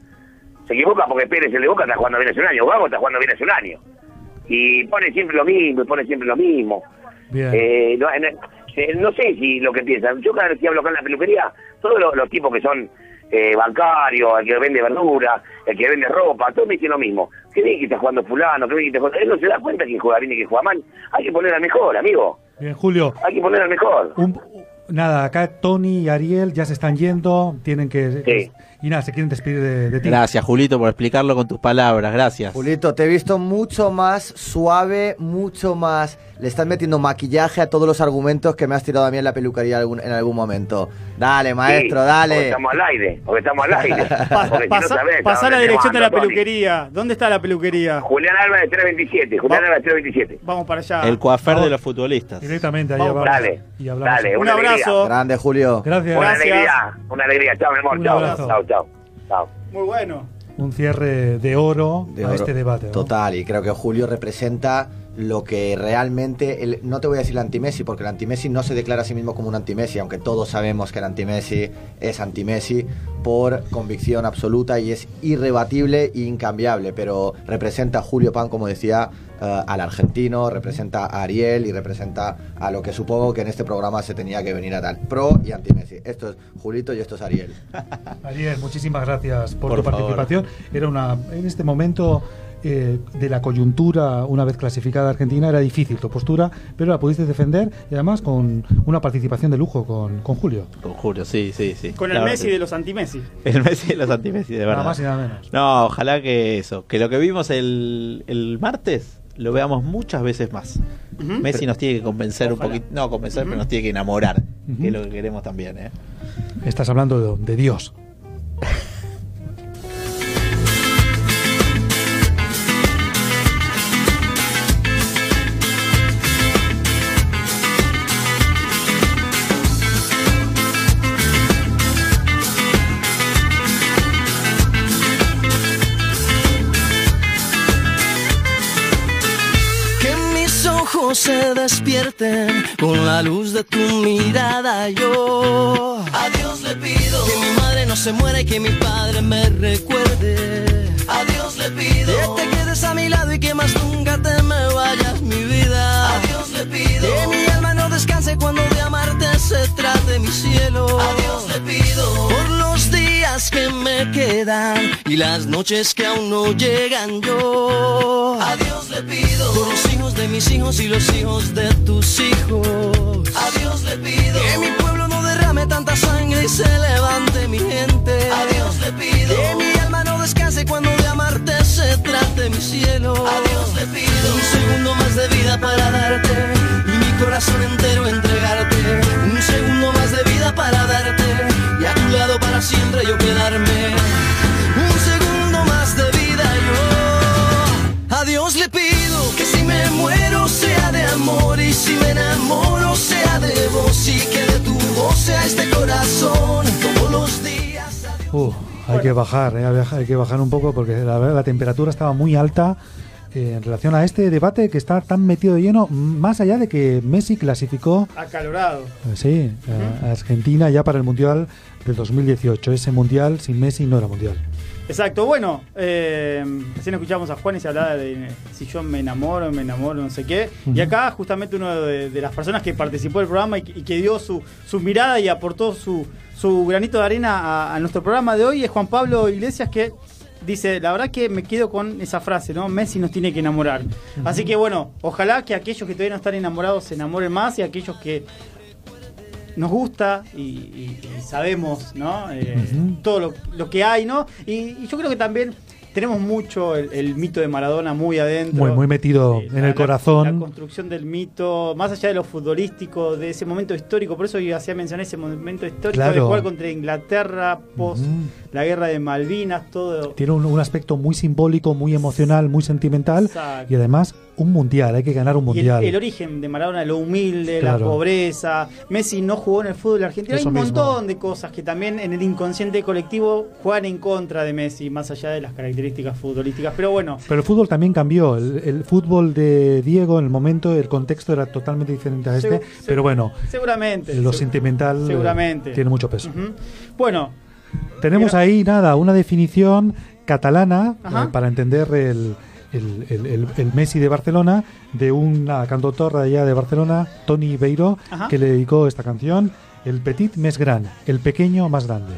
Se equivoca porque Pérez, el de Boca, está jugando bien hace un año. Gago está jugando bien hace un año. y pone siempre lo mismo, y pone siempre lo mismo. Bien. Eh, no, en- eh, no sé si lo que piensan. Yo cada vez que hablo acá en la peluquería, todos los, los tipos que son eh, bancarios, el que vende verdura, el que vende ropa, todos me dicen lo mismo. Que bien que está jugando fulano, que bien que está jugando... Él no se da cuenta quién juega bien y quién juega mal. Hay que poner al mejor, amigo. Bien, Julio. Hay que poner al mejor. Un- nada, acá Tony y Ariel ya se están yendo, tienen que... Y nada, se quieren despedir de, de ti. Gracias, Julito, por explicarlo con tus palabras. Gracias. Julito, te he visto mucho más suave, mucho más. Le estás metiendo maquillaje a todos los argumentos que me has tirado a mí en la peluquería algún- en algún momento. Dale, maestro, Sí, Porque dale. estamos al aire, porque estamos al aire. Pa- Porque si no pasa sabés, ¿a la dirección de la Tony? peluquería. ¿Dónde está la peluquería? Julián Álvarez 327, Julián Álvarez 327. Vamos para allá. El coafer de los futbolistas. Directamente, ahí Vamos. Dale, Y hablamos. dale, Un abrazo. alegría. Grande, Julio. Gracias. Una Gracias. alegría, una alegría. Chao, mi amor, Un chao, abrazo. chao, chao. Chao. Muy bueno. Un cierre de oro de a oro. este debate. ¿no? Total, y creo que Julio representa lo que realmente, el- no te voy a decir el anti-Messi, porque el anti-Messi no se declara a sí mismo como un anti-Messi, aunque todos sabemos que el anti-Messi es anti-Messi por convicción absoluta y es irrebatible e incambiable, pero representa a Julio Pan, como decía, eh, al argentino, representa a Ariel y representa a lo que supongo que en este programa se tenía que venir a tal, pro y anti-Messi. Esto es Julito y esto es Ariel. Ariel, muchísimas gracias por, Por tu favor. participación. Era una, en este momento eh, de la coyuntura, una vez clasificada Argentina, era difícil tu postura, pero la pudiste defender y además con una participación de lujo con, con Julio. Con Julio, sí, sí, sí. Con el La verdad Messi que- de los anti-Messi. El Messi de los anti-Messi, de Nada verdad. más y nada menos. No, ojalá que eso, que lo que vimos el, el martes lo veamos muchas veces más. Ujú. Messi nos tiene que convencer Ojalá. un poquito, no convencer, Ujú. pero nos tiene que enamorar, Ujú. que es lo que queremos también, ¿eh? Estás hablando de, de Dios. se despierten con la luz de tu mirada. Yo a Dios le pido que mi madre no se muera y que mi padre me recuerde. A Dios le pido que te quedes a mi lado y que más nunca te me vayas, mi vida. A Dios le pido que mi alma no descanse cuando de amarte se trate mi cielo. A Dios le pido por los días me quedan y las noches que aún no llegan. Yo a Dios le pido por los hijos de mis hijos y los hijos de tus hijos. A Dios le pido que mi pueblo no derrame tanta sangre y se levante mi gente. A Dios le pido que mi alma no descanse cuando de amarte se trate mi cielo. A Dios le pido un segundo más de vida para darte y mi corazón entero entregarte. Un segundo más de vida para darte a tu lado para siempre yo quedarme. Un segundo más de vida yo. A Dios le pido que si me muero sea de amor y si me enamoro sea de vos y que de tu voz sea este corazón todos los días. Uh, hay que bajar, eh, hay que bajar- un poco porque la la temperatura estaba muy alta eh, en relación a este debate que está tan metido de lleno, más allá de que Messi clasificó Acalorado. eh, sí, eh, a Argentina ya para el Mundial del 2018. Ese Mundial sin Messi no era Mundial. Exacto, bueno, eh, recién escuchamos a Juan y se hablaba de si yo me enamoro, me enamoro, no sé qué. Y acá justamente uno de, de las personas que participó del programa y, que- y que dio su, su mirada y aportó su, su granito de arena a, a nuestro programa de hoy es Juan Pablo Iglesias que dice, la verdad que me quedo con esa frase, ¿no? Messi nos tiene que enamorar. Así que bueno, ojalá que aquellos que todavía no están enamorados se enamoren más y aquellos que nos gusta y, y- y sabemos, ¿no? Eh. Todo lo, lo que hay, ¿no? Y, y yo creo que también tenemos mucho el, el mito de Maradona muy adentro. Muy, muy metido Sí, en la- el corazón. La construcción del mito, más allá de lo futbolístico, de ese momento histórico, por eso yo hacía mencionar ese momento histórico de Claro. jugar contra Inglaterra, post la guerra de Malvinas, todo. Tiene un, un aspecto muy simbólico, muy emocional, muy sentimental Exacto. y además un mundial, hay que ganar un Y el, mundial. el origen de Maradona, lo humilde, la pobreza. Messi no jugó en el fútbol argentino. Eso Hay un mismo. montón de cosas que también en el inconsciente colectivo juegan en contra de Messi, más allá de las características futbolísticas. Pero bueno, Pero el fútbol también cambió. El, el fútbol de Diego en el momento, el contexto era totalmente diferente a este. Segu- pero bueno, seguramente. lo seg- sentimental eh, Seguramente. tiene mucho peso. Bueno, Tenemos ahí, nada, una definición catalana eh, para entender el, el, el, el, Messi de Barcelona, de un cantautor de allá de Barcelona, Tony Beiro, que le dedicó esta canción, El Petit Mes Gran, el pequeño más grande.